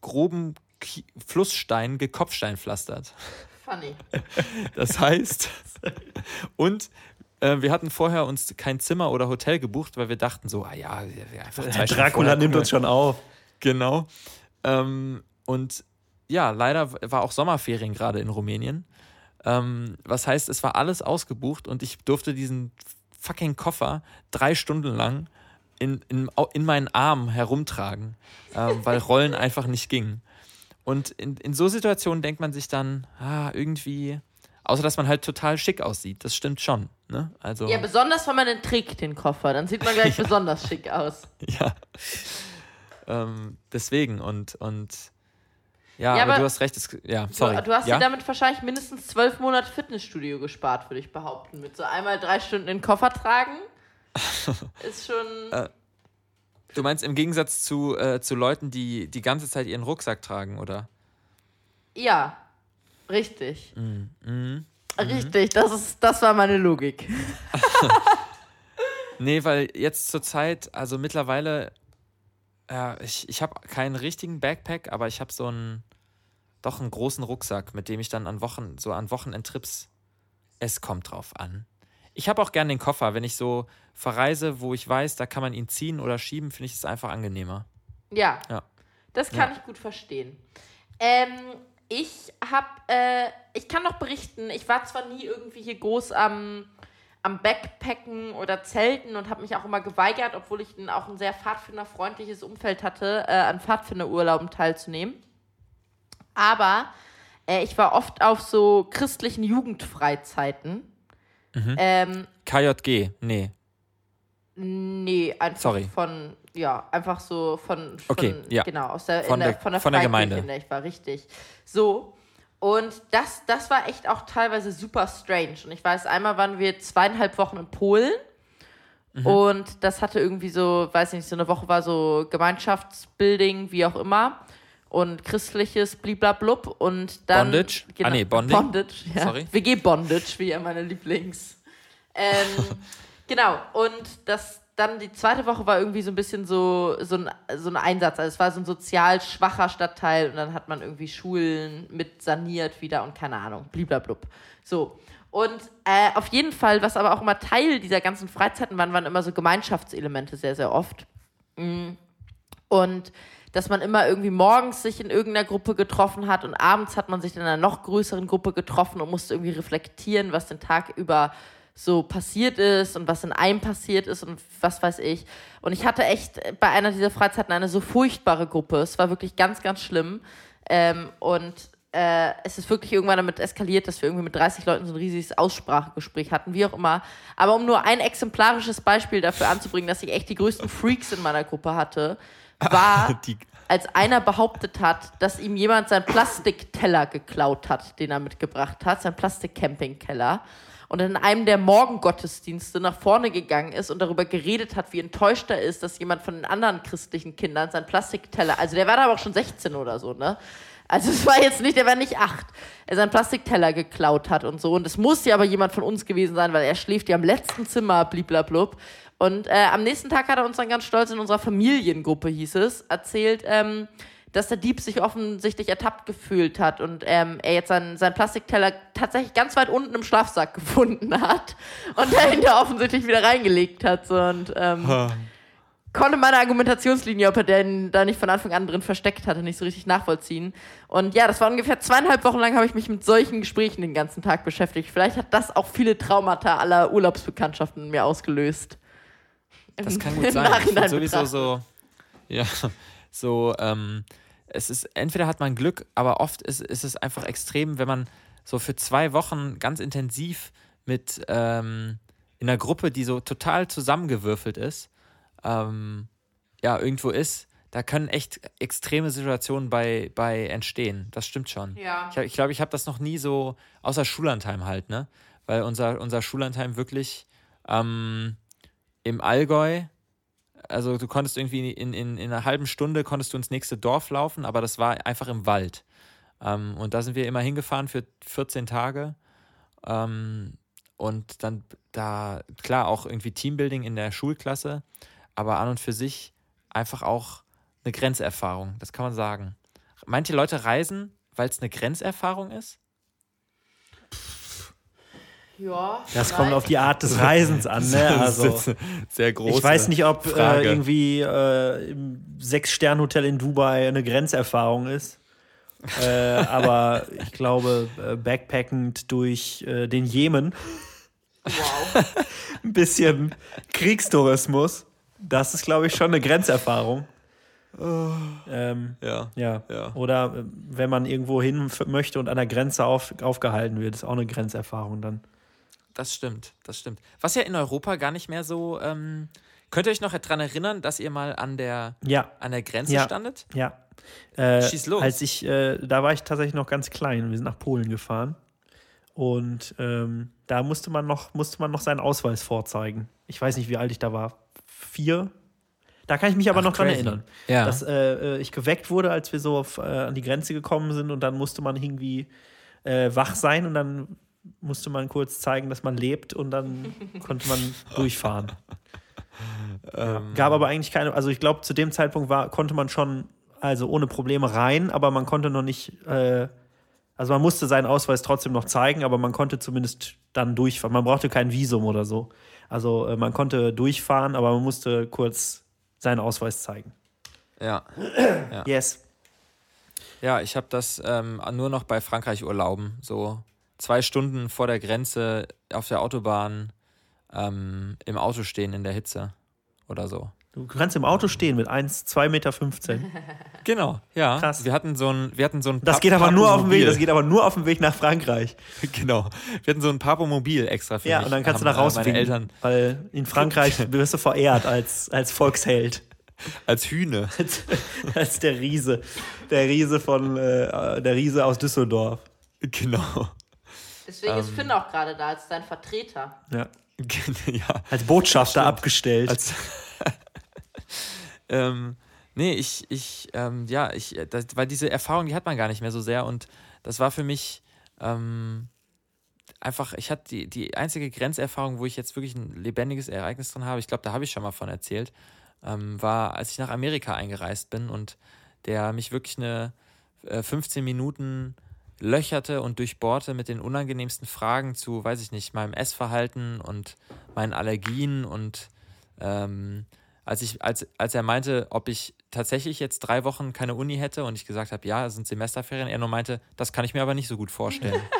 groben Ki Flusssteinen gekopfsteinpflastert. Funny. Das heißt, und äh, wir hatten vorher uns kein Zimmer oder Hotel gebucht, weil wir dachten so, ah ja, wir- wir einfach zwei Dracula nimmt uns schon auf. Genau. Ähm, und ja, leider war auch Sommerferien gerade in Rumänien. Ähm, was heißt, es war alles ausgebucht und ich durfte diesen fucking Koffer drei Stunden lang in, in, in meinen Arm herumtragen, ähm, weil Rollen einfach nicht gingen. Und in, in so Situationen denkt man sich dann, ah, irgendwie, außer dass man halt total schick aussieht, das stimmt schon. Ne? Also, Ja, besonders wenn man den trägt, den Koffer. Dann sieht man gleich besonders schick aus. Ja. Ähm, deswegen und, und ja, Ja, aber, aber du hast recht, es, ja, sorry. Du, du hast ja? dir damit wahrscheinlich mindestens zwölf Monate Fitnessstudio gespart, würde ich behaupten. Mit so einmal drei Stunden den Koffer tragen ist schon. Äh, du meinst im Gegensatz zu, äh, zu Leuten, die die ganze Zeit ihren Rucksack tragen, oder? ja, richtig. Mhm. Richtig, das, ist, das war meine Logik. Nee, weil jetzt zur Zeit, also mittlerweile, ja, ich, ich habe keinen richtigen Backpack, aber ich habe so einen, doch einen großen Rucksack, mit dem ich dann an Wochen, so an Wochenendtrips, es kommt drauf an. Ich habe auch gern den Koffer, wenn ich so verreise, wo ich weiß, da kann man ihn ziehen oder schieben, finde ich es einfach angenehmer. Ja, Ja. das kann Ja. ich gut verstehen. Ähm, ich habe, äh, ich kann noch berichten, ich war zwar nie irgendwie hier groß am, am Backpacken oder Zelten und habe mich auch immer geweigert, obwohl ich auch ein sehr pfadfinderfreundliches Umfeld hatte, äh, an Pfadfinderurlauben teilzunehmen. Aber äh, ich war oft auf so christlichen Jugendfreizeiten. Mhm. Ähm, KJG, nee. Nee, einfach Sorry. von, ja, einfach so von, von Okay, ja. genau, aus der, Von der, der- von der, von der Gemeinde. in der ich war, richtig. So. Und das, das war echt auch teilweise super strange. Und ich weiß, einmal waren wir zweieinhalb Wochen in Polen. Mhm. Und das hatte irgendwie so, weiß nicht, so eine Woche war so Gemeinschaftsbuilding, wie auch immer. Und christliches bliblablub. Und dann. Bondage? Genau, Ah, nee, Bonding. Bondage, ja. Sorry. WG Bondage, wie ja meine Lieblings. Ähm, genau, und das dann die zweite Woche war irgendwie so ein bisschen so, so, ein, so ein Einsatz. Also es war so ein sozial schwacher Stadtteil und dann hat man irgendwie Schulen mit saniert wieder und keine Ahnung, bliblablub. So. Und äh, auf jeden Fall, was aber auch immer Teil dieser ganzen Freizeiten waren, waren immer so Gemeinschaftselemente sehr, sehr oft. Mm. Und dass man immer irgendwie morgens sich in irgendeiner Gruppe getroffen hat und abends hat man sich in einer noch größeren Gruppe getroffen und musste irgendwie reflektieren, was den Tag über so passiert ist und was in einem passiert ist und was weiß ich. Und ich hatte echt bei einer dieser Freizeiten eine so furchtbare Gruppe. Es war wirklich ganz, ganz schlimm. Ähm, und äh, es ist wirklich irgendwann damit eskaliert, dass wir irgendwie mit 30 Leuten so ein riesiges Aussprachegespräch hatten, wie auch immer. Aber um nur ein exemplarisches Beispiel dafür anzubringen, dass ich echt die größten Freaks in meiner Gruppe hatte, war, Die, als einer behauptet hat, dass ihm jemand seinen Plastikteller geklaut hat, den er mitgebracht hat, sein Plastikcampingkeller. Und in einem der Morgengottesdienste nach vorne gegangen ist und darüber geredet hat, wie enttäuscht er ist, dass jemand von den anderen christlichen Kindern seinen Plastikteller, also der war da aber auch schon 16 oder so, ne? Also es war jetzt nicht, der war nicht acht, er seinen Plastikteller geklaut hat und so. Und es muss ja aber jemand von uns gewesen sein, weil er schläft ja im letzten Zimmer, bliblablub. Und äh, am nächsten Tag hat er uns dann ganz stolz in unserer Familiengruppe, hieß es, erzählt, ähm, dass der Dieb sich offensichtlich ertappt gefühlt hat und ähm, er jetzt seinen, seinen Plastikteller tatsächlich ganz weit unten im Schlafsack gefunden hat und dahinter offensichtlich wieder reingelegt hat. So, und ähm, konnte meine Argumentationslinie, ob er den da nicht von Anfang an drin versteckt hatte, nicht so richtig nachvollziehen. Und ja, das war ungefähr zweieinhalb Wochen lang, habe ich mich mit solchen Gesprächen den ganzen Tag beschäftigt. Vielleicht hat das auch viele Traumata aller Urlaubsbekanntschaften in mir ausgelöst. das kann gut sein. Ich Nachhinein find sowieso so, ja, so, ähm, es ist, entweder hat man Glück, aber oft ist, ist es einfach extrem, wenn man so für zwei Wochen ganz intensiv mit ähm, in einer Gruppe, die so total zusammengewürfelt ist, ähm, ja, irgendwo ist, da können echt extreme Situationen bei, bei entstehen. Das stimmt schon. Ja. Ich glaube, ich, glaub, ich habe das noch nie so, außer Schullandheim halt, ne? weil unser, unser Schullandheim wirklich ähm, im Allgäu, also du konntest irgendwie in, in, in einer halben Stunde konntest du ins nächste Dorf laufen, aber das war einfach im Wald. Ähm, und da sind wir immer hingefahren für 14 Tage. Ähm, und dann da, klar, auch irgendwie Teambuilding in der Schulklasse, aber an und für sich einfach auch eine Grenzerfahrung, das kann man sagen. Manche Leute reisen, weil es eine Grenzerfahrung ist. Ja. Das kommt auf die Art des Reisens an, ne? Also, sehr groß. ich weiß nicht, ob äh, irgendwie äh, im Sechs-Stern-Hotel in Dubai eine Grenzerfahrung ist. äh, aber ich glaube, äh, backpackend durch äh, den Jemen, Wow. ein bisschen Kriegstourismus, das ist, glaube ich, schon eine Grenzerfahrung. Ähm, Ja. ja. Ja. Oder äh, wenn man irgendwo hin möchte und an der Grenze auf, aufgehalten wird, ist auch eine Grenzerfahrung dann. Das stimmt, das stimmt. Was ja in Europa gar nicht mehr so. Ähm, könnt ihr euch noch daran erinnern, dass ihr mal an der, Ja, an der Grenze Ja. standet? ja. Äh, Schieß los. Als ich, äh, da war ich tatsächlich noch ganz klein. Wir sind nach Polen gefahren. Und ähm, da musste man, noch, musste man noch seinen Ausweis vorzeigen. Ich weiß nicht, wie alt ich da war. Vier? Da kann ich mich aber Ach, noch dran crazy. erinnern. Ja. Dass äh, äh, ich geweckt wurde, als wir so auf, äh, an die Grenze gekommen sind. Und dann musste man irgendwie äh, wach sein. Und dann musste man kurz zeigen, dass man lebt. Und dann konnte man durchfahren. Ähm, Gab aber eigentlich keine, also ich glaube, zu dem Zeitpunkt war, konnte man schon, also ohne Probleme rein, aber man konnte noch nicht, äh, also man musste seinen Ausweis trotzdem noch zeigen, aber man konnte zumindest dann durchfahren. Man brauchte kein Visum oder so. Also äh, man konnte durchfahren, aber man musste kurz seinen Ausweis zeigen. ja. Yes. Ja, ich habe das ähm, nur noch bei Frankreich Urlauben. So zwei Stunden vor der Grenze auf der Autobahn ähm, im Auto stehen in der Hitze oder so. Du kannst im Auto stehen mit 1, 2,15 Meter. Genau, ja. Krass. Wir hatten so ein, wir hatten so ein Das Pap- geht aber nur auf dem Weg, das geht aber nur auf dem Weg nach Frankreich. Genau. Wir hatten so ein Papomobil extra für Ja, mich. und dann kannst du haben, da äh, Meine Eltern weil in Frankreich wirst du verehrt als, als Volksheld. als Hühne. als, als der Riese. Der Riese von äh, der Riese aus Düsseldorf. genau. Deswegen ist Finn auch gerade da als dein Vertreter. Ja. ja. Als Botschafter abgestellt. Als ähm, nee, ich, ich, ähm, ja, ich, äh, das, weil diese Erfahrung, die hat man gar nicht mehr so sehr und das war für mich ähm, einfach, ich hatte die, die einzige Grenzerfahrung, wo ich jetzt wirklich ein lebendiges Ereignis drin habe, ich glaube, da habe ich schon mal von erzählt, ähm, war, als ich nach Amerika eingereist bin und der mich wirklich eine äh, 15 Minuten löcherte und durchbohrte mit den unangenehmsten Fragen zu, weiß ich nicht, meinem Essverhalten und meinen Allergien und ähm, als, ich, als, als er meinte, ob ich tatsächlich jetzt drei Wochen keine Uni hätte und ich gesagt habe, ja, es sind Semesterferien, er nur meinte, das kann ich mir aber nicht so gut vorstellen.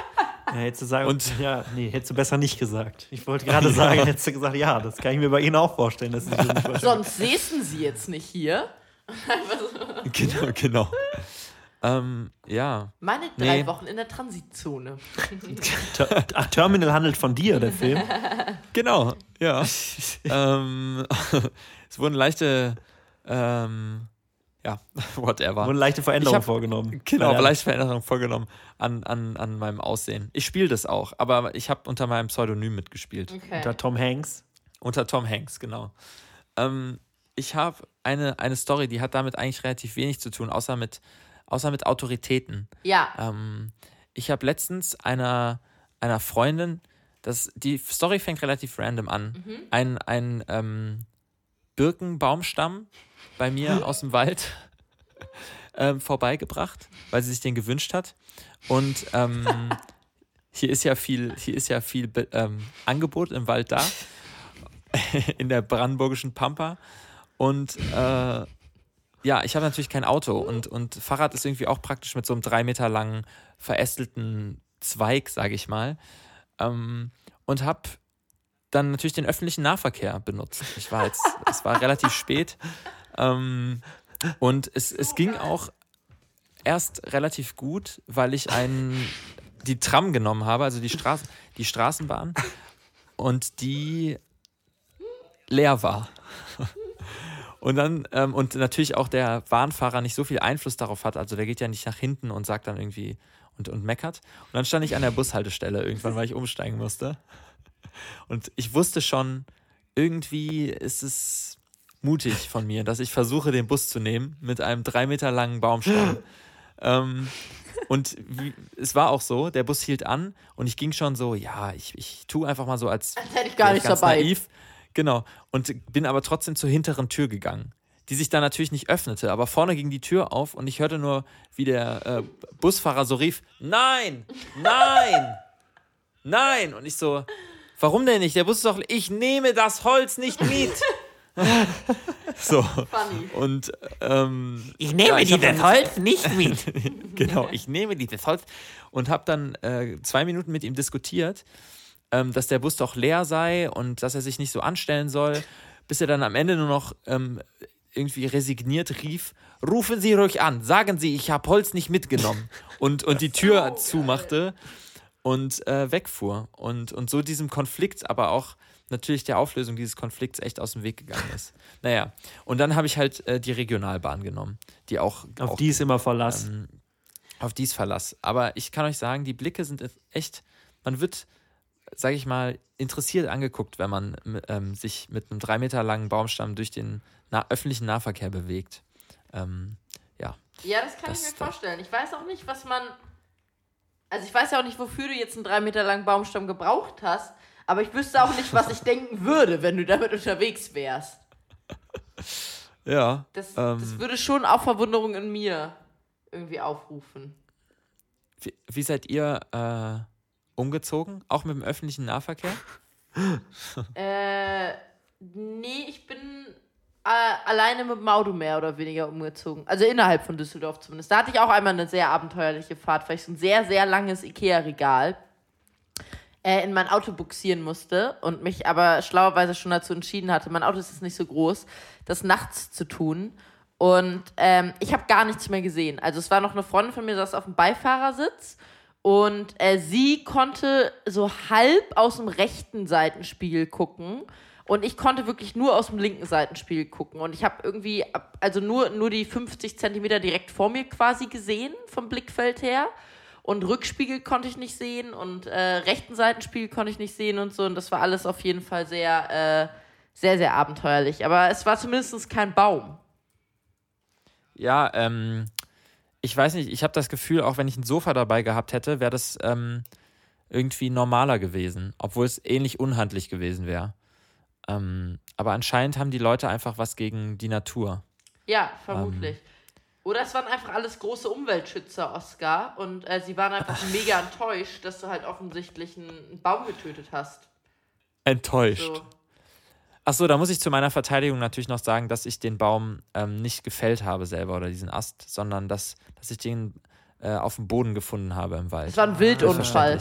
Ja, hättest du sagen, Und- ja, nee, hättest du besser nicht gesagt. Ich wollte gerade sagen, hättest du gesagt, ja, das kann ich mir bei Ihnen auch vorstellen. Das ist nicht vorstellen. Sonst säßen sie jetzt nicht hier. genau, genau. Ähm, ja, Meine drei Nee. Wochen in der Transitzone. Terminal handelt von dir, der Film. genau, ja. ähm, es wurden leichte, ähm, ja, whatever. Wurden leichte Veränderungen hab- vorgenommen. Genau, der- leichte Veränderungen vorgenommen an, an, an meinem Aussehen. Ich spiele das auch, aber ich habe unter meinem Pseudonym mitgespielt. Okay. Unter Tom Hanks. Unter Tom Hanks, genau. Ähm, ich habe eine, eine Story, die hat damit eigentlich relativ wenig zu tun, außer mit, außer mit Autoritäten. Ja. Ähm, ich habe letztens einer, einer Freundin, das, die Story fängt relativ random an, ein, ein ähm, Birkenbaumstamm bei mir aus dem Wald ähm, vorbeigebracht, weil sie sich den gewünscht hat. Und ähm, hier ist ja viel, hier ist ja viel ähm, Angebot im Wald da, in der brandenburgischen Pampa. Und äh, ja, ich habe natürlich kein Auto und, und Fahrrad ist irgendwie auch praktisch mit so einem drei Meter langen verästelten Zweig, sage ich mal. Ähm, und habe dann natürlich den öffentlichen Nahverkehr benutzt. Ich war jetzt, es war relativ spät. Ähm, und es, es ging auch erst relativ gut, weil ich einen, die Tram genommen habe, also die, Straßen, die Straßenbahn, und die leer war. Und dann, ähm, und natürlich auch der Bahnfahrer nicht so viel Einfluss darauf hat. Also der geht ja nicht nach hinten und sagt dann irgendwie, und, und meckert. Und dann stand ich an der Bushaltestelle irgendwann, weil ich umsteigen musste. Und ich wusste schon, irgendwie ist es mutig von mir, dass ich versuche, den Bus zu nehmen mit einem drei Meter langen Baumstamm. ähm, und wie, es war auch so, der Bus hielt an und ich ging schon so, ja, ich, ich tue einfach mal so, als, Als hätte ich gar ganz dabei. Naiv. Genau. Und bin aber trotzdem zur hinteren Tür gegangen, die sich dann natürlich nicht öffnete. Aber vorne ging die Tür auf und ich hörte nur, wie der äh, Busfahrer so rief: Nein, nein, nein. Und ich so: Warum denn nicht? Der Bus ist doch. Ich nehme das Holz nicht mit. so. Funny. Und ähm, Ich nehme Ja, ich dieses Holz nicht mit. genau, ich nehme dieses Holz und habe dann äh, zwei Minuten mit ihm diskutiert, ähm, dass der Bus doch leer sei und dass er sich nicht so anstellen soll, bis er dann am Ende nur noch ähm, irgendwie resigniert rief, rufen Sie ruhig an, sagen Sie, ich habe Holz nicht mitgenommen und, und die Tür zumachte und äh, wegfuhr und, und so diesem Konflikt, aber auch natürlich der Auflösung dieses Konflikts echt aus dem Weg gegangen ist. Naja, und dann habe ich halt äh, die Regionalbahn genommen, die auch, Auf auch die ist immer Verlass. ähm, auf dies Verlass. Aber ich kann euch sagen, die Blicke sind echt, man wird, sage ich mal, interessiert angeguckt, wenn man ähm, sich mit einem drei Meter langen Baumstamm durch den nah öffentlichen Nahverkehr bewegt. Ähm, ja, Ja, das kann Das- ich mir vorstellen. Ich weiß auch nicht, was man. Also ich weiß ja auch nicht, wofür du jetzt einen drei Meter langen Baumstamm gebraucht hast, aber ich wüsste auch nicht, was ich denken würde, wenn du damit unterwegs wärst. ja. Das, ähm, das würde schon auch Verwunderung in mir irgendwie aufrufen. wie, wie seid ihr äh, umgezogen? Auch mit dem öffentlichen Nahverkehr? Äh, nee, ich bin äh, alleine mit dem Auto mehr oder weniger umgezogen. Also innerhalb von Düsseldorf zumindest. Da hatte ich auch einmal eine sehr abenteuerliche Fahrt, weil ich so ein sehr, sehr langes Ikea-Regal äh, in mein Auto buxieren musste und mich aber schlauerweise schon dazu entschieden hatte, mein Auto ist jetzt nicht so groß, das nachts zu tun. Und ähm, ich habe gar nichts mehr gesehen. Also es war noch eine Freundin von mir, saß auf dem Beifahrersitz und äh, sie konnte so halb aus dem rechten Seitenspiegel gucken. Und ich konnte wirklich nur aus dem linken Seitenspiegel gucken. Und ich habe irgendwie, also nur, nur die 50 Zentimeter direkt vor mir quasi gesehen, vom Blickfeld her. Und Rückspiegel konnte ich nicht sehen und äh, rechten Seitenspiegel konnte ich nicht sehen und so. Und das war alles auf jeden Fall sehr, äh, sehr, sehr abenteuerlich. Aber es war zumindest kein Baum. Ja, ähm, ich weiß nicht, ich habe das Gefühl, auch wenn ich ein Sofa dabei gehabt hätte, wäre das ähm, irgendwie normaler gewesen, obwohl es ähnlich unhandlich gewesen wäre. Ähm, aber anscheinend haben die Leute einfach was gegen die Natur. Ja, vermutlich. Oder es waren einfach alles große Umweltschützer, Oscar. Und äh, sie waren einfach mega enttäuscht, dass du halt offensichtlich einen, einen Baum getötet hast. Enttäuscht. So. Ach so, da muss ich zu meiner Verteidigung natürlich noch sagen, dass ich den Baum ähm, nicht gefällt habe selber oder diesen Ast, sondern dass, dass ich den äh, auf dem Boden gefunden habe im Wald. Es war ein Wildunfall.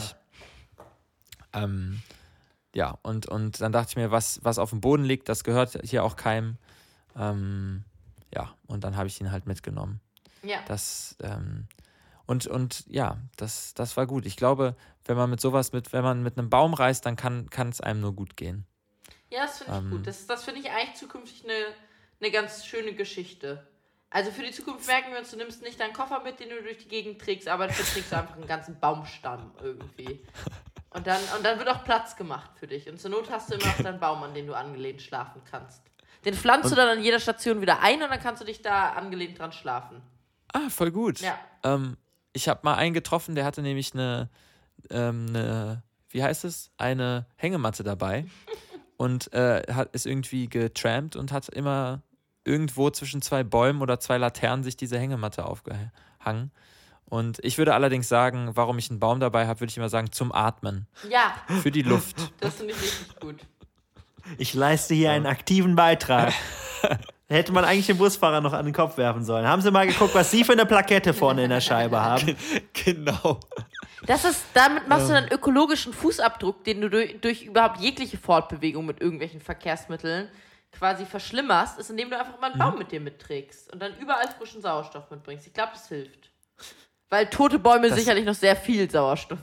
Ähm, ja, und, und dann dachte ich mir, was, was auf dem Boden liegt, das gehört hier auch keinem. Ähm, ja, und dann habe ich ihn halt mitgenommen. Ja. Das, ähm, und, und ja, das, das war gut. Ich glaube, wenn man mit sowas, mit, wenn man mit einem Baum reist, dann kann es einem nur gut gehen. Ja, das finde ich Ähm. gut. Das, das finde ich eigentlich zukünftig eine, eine ganz schöne Geschichte. Also für die Zukunft merken wir uns, du nimmst nicht deinen Koffer mit, den du durch die Gegend trägst, aber dafür trägst du einfach einen ganzen Baumstamm irgendwie. Und dann, und dann wird auch Platz gemacht für dich. Und zur Not hast du immer noch deinen Baum, an den du angelehnt schlafen kannst. Den pflanzt du dann an jeder Station wieder ein und dann kannst du dich da angelehnt dran schlafen. Ah, voll gut. Ja. Ähm, ich habe mal einen getroffen, der hatte nämlich eine, ähm, eine wie heißt es, eine Hängematte dabei und äh, hat, ist irgendwie getrampt und hat immer irgendwo zwischen zwei Bäumen oder zwei Laternen sich diese Hängematte aufgehangen. Und ich würde allerdings sagen, warum ich einen Baum dabei habe, würde ich immer sagen, zum Atmen, Ja, für die Luft. das finde ich richtig gut. Ich leiste hier einen aktiven Beitrag. Hätte man eigentlich den Busfahrer noch an den Kopf werfen sollen. Haben Sie mal geguckt, was Sie für eine Plakette vorne in der Scheibe haben? genau. Das ist, damit machst du einen ökologischen Fußabdruck, den du durch, durch überhaupt jegliche Fortbewegung mit irgendwelchen Verkehrsmitteln quasi verschlimmerst, ist, indem du einfach mal einen Baum mit dir mitträgst und dann überall frischen Sauerstoff mitbringst. Ich glaube, das hilft. Weil tote Bäume Das- sicherlich noch sehr viel Sauerstoff.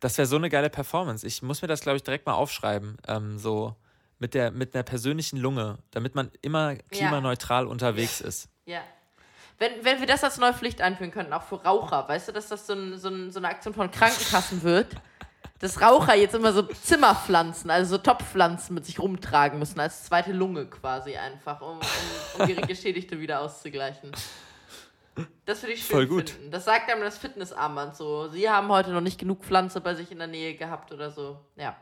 Das wäre so eine geile Performance. Ich muss mir das, glaube ich, direkt mal aufschreiben. Ähm, so mit, der, mit einer persönlichen Lunge, damit man immer klimaneutral unterwegs ist. Ja. Wenn, wenn wir das als neue Pflicht einführen könnten, auch für Raucher, weißt du, dass das so, ein, so, ein, so eine Aktion von Krankenkassen wird, dass Raucher jetzt immer so Zimmerpflanzen, also so Topfpflanzen mit sich rumtragen müssen, als zweite Lunge quasi einfach, um, um, um ihre Geschädigte wieder auszugleichen. Das würde ich schön Voll gut. finden. Das sagt einem das Fitnessarmband so. Sie haben heute noch nicht genug Pflanze bei sich in der Nähe gehabt oder so. Ja,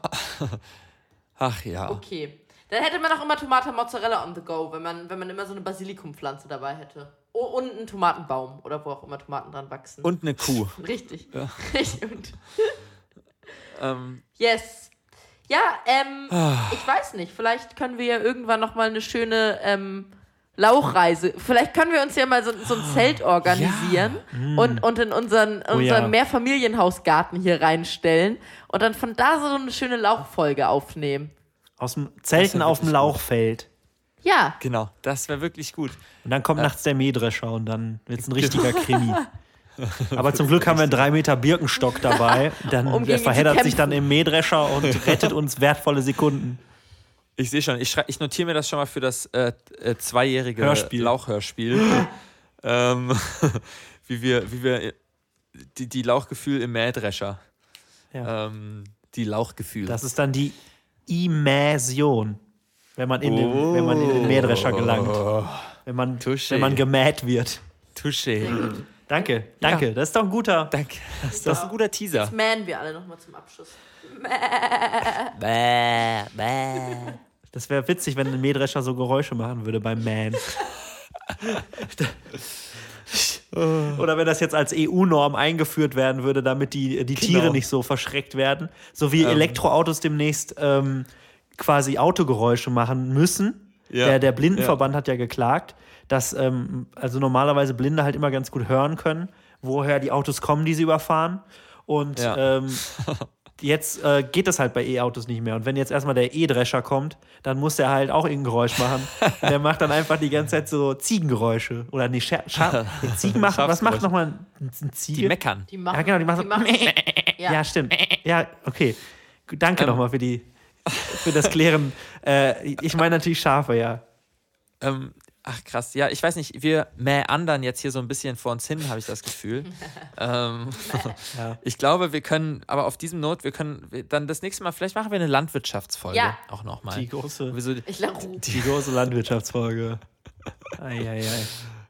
Ach ja. okay. Dann hätte man auch immer Tomate Mozzarella on the go, wenn man, wenn man immer so eine Basilikumpflanze dabei hätte. Und einen Tomatenbaum oder wo auch immer Tomaten dran wachsen. Und eine Kuh. Richtig. Richtig. Und Ähm, yes. Ja, ähm, Ah. ich weiß nicht. Vielleicht können wir ja irgendwann nochmal eine schöne ähm, Lauchreise. Vielleicht können wir uns ja mal so, so ein Zelt organisieren und, und in unseren, in Oh ja. unseren Mehrfamilienhausgarten hier reinstellen und dann von da so eine schöne Lauchfolge aufnehmen. Aus dem Zelten auf dem Lauchfeld. Ja, genau, das wäre wirklich gut. Und dann kommt nachts der Mähdrescher und dann wird es ein richtiger Krimi. Aber zum Glück haben wir einen 3 Meter Birkenstock dabei. Dann Um der verheddert sich dann im Mähdrescher und rettet uns wertvolle Sekunden. Ich sehe schon, ich, schrei- ich notiere mir das schon mal für das äh, äh, zweijährige Hörspiel. Lauchhörspiel. ähm, wie wir, wie wir die, die Lauchgefühl im Mähdrescher. Ja. Ähm, die Lauchgefühl. Das ist dann die Immersion. Wenn man in, den, wenn man in den Mähdrescher gelangt. Wenn man, Touché. wenn man gemäht wird. Touché. Danke, danke. Das ist doch ein guter. Danke. Das ist ein guter Teaser. jetzt mähen wir alle nochmal zum Abschluss. Bäh, bäh. Das wäre witzig, wenn ein Mähdrescher so Geräusche machen würde beim Mähen. Oder wenn das jetzt als EU-Norm eingeführt werden würde, damit die, die Tiere Genau. nicht so verschreckt werden. So wie Elektroautos demnächst ähm, quasi Autogeräusche machen müssen. Ja. Der, der Blindenverband hat ja geklagt, dass ähm, also normalerweise Blinde halt immer ganz gut hören können, woher die Autos kommen, die sie überfahren. Und Ja. jetzt äh, geht das halt bei E-Autos nicht mehr. Und wenn jetzt erstmal der E-Drescher kommt, dann muss der halt auch irgendein Geräusch machen. Und der macht dann einfach die ganze Zeit so Ziegengeräusche. Oder nee, Scha Scha Ziegen machen. Was macht nochmal ein, ein Ziege? Die meckern. Die machen, Ja, genau, die machen so. ja. Ja, stimmt. Ja, okay. Danke Ähm. nochmal für die für das Klären. äh, ich meine natürlich Schafe, ja. Ähm, ach krass, ja, ich weiß nicht, wir mäandern jetzt hier so ein bisschen vor uns hin, habe ich das Gefühl. ähm, Ja. Ich glaube, wir können, aber auf diesem Not, wir können wir- dann das nächste Mal, vielleicht machen wir eine Landwirtschaftsfolge Ja. auch nochmal. Die große, Wieso? Ich lache. die große Landwirtschaftsfolge.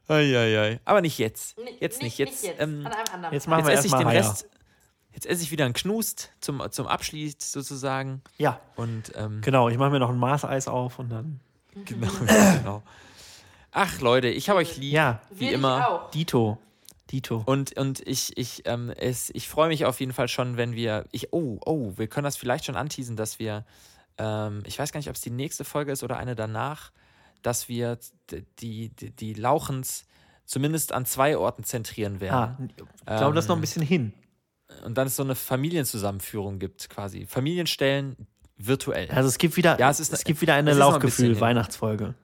Eieiei. Aber nicht jetzt. Jetzt nicht. nicht- Jetzt, nicht jetzt. ähm, Jetzt machen wir jetzt esse ich den. Rest. Jetzt esse ich wieder einen Knust zum, zum Abschied sozusagen. Ja, Und ähm, genau. Ich mache mir noch ein Maßeis auf und dann. genau, genau. Ach Leute, ich habe euch lieb, Ja, wie immer. Auch. Dito. Dito. Und, und ich, ich, ähm, es, ich freue mich auf jeden Fall schon, wenn wir. Ich, oh, oh, wir können das vielleicht schon anteasen, dass wir. Ähm, ich weiß gar nicht, ob es die nächste Folge ist oder eine danach, dass wir die, die, die Lauchens zumindest an zwei Orten zentrieren Ah, werden. ich glaube, das ist noch ein Ähm, bisschen hin. Und dann es so eine Familienzusammenführung gibt, quasi. Familienstellen virtuell. Also es gibt wieder, Ja, es ist- es gibt wieder eine noch ein.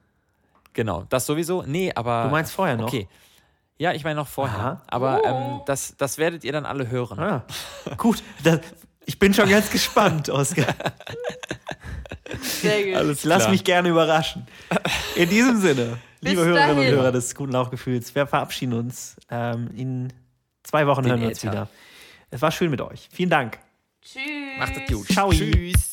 Genau, das sowieso. Nee, aber. Du meinst vorher noch? Okay. Ja, ich meine noch vorher. Aha. Aber ähm, das, das werdet ihr dann alle hören. Ah, gut. Das, ich bin schon ganz gespannt, Oskar. Sehr gut. Alles Lass klar. mich gerne überraschen. In diesem Sinne, liebe Hörerinnen und. Hörer des guten Lauchgefühls, wir verabschieden uns. Ähm, in zwei Wochen Den hören wir uns Äther. wieder. Es war schön mit euch. Vielen Dank. Tschüss. Macht es gut. Ciao. Tschüss.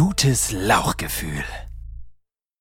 Gutes Lauchgefühl.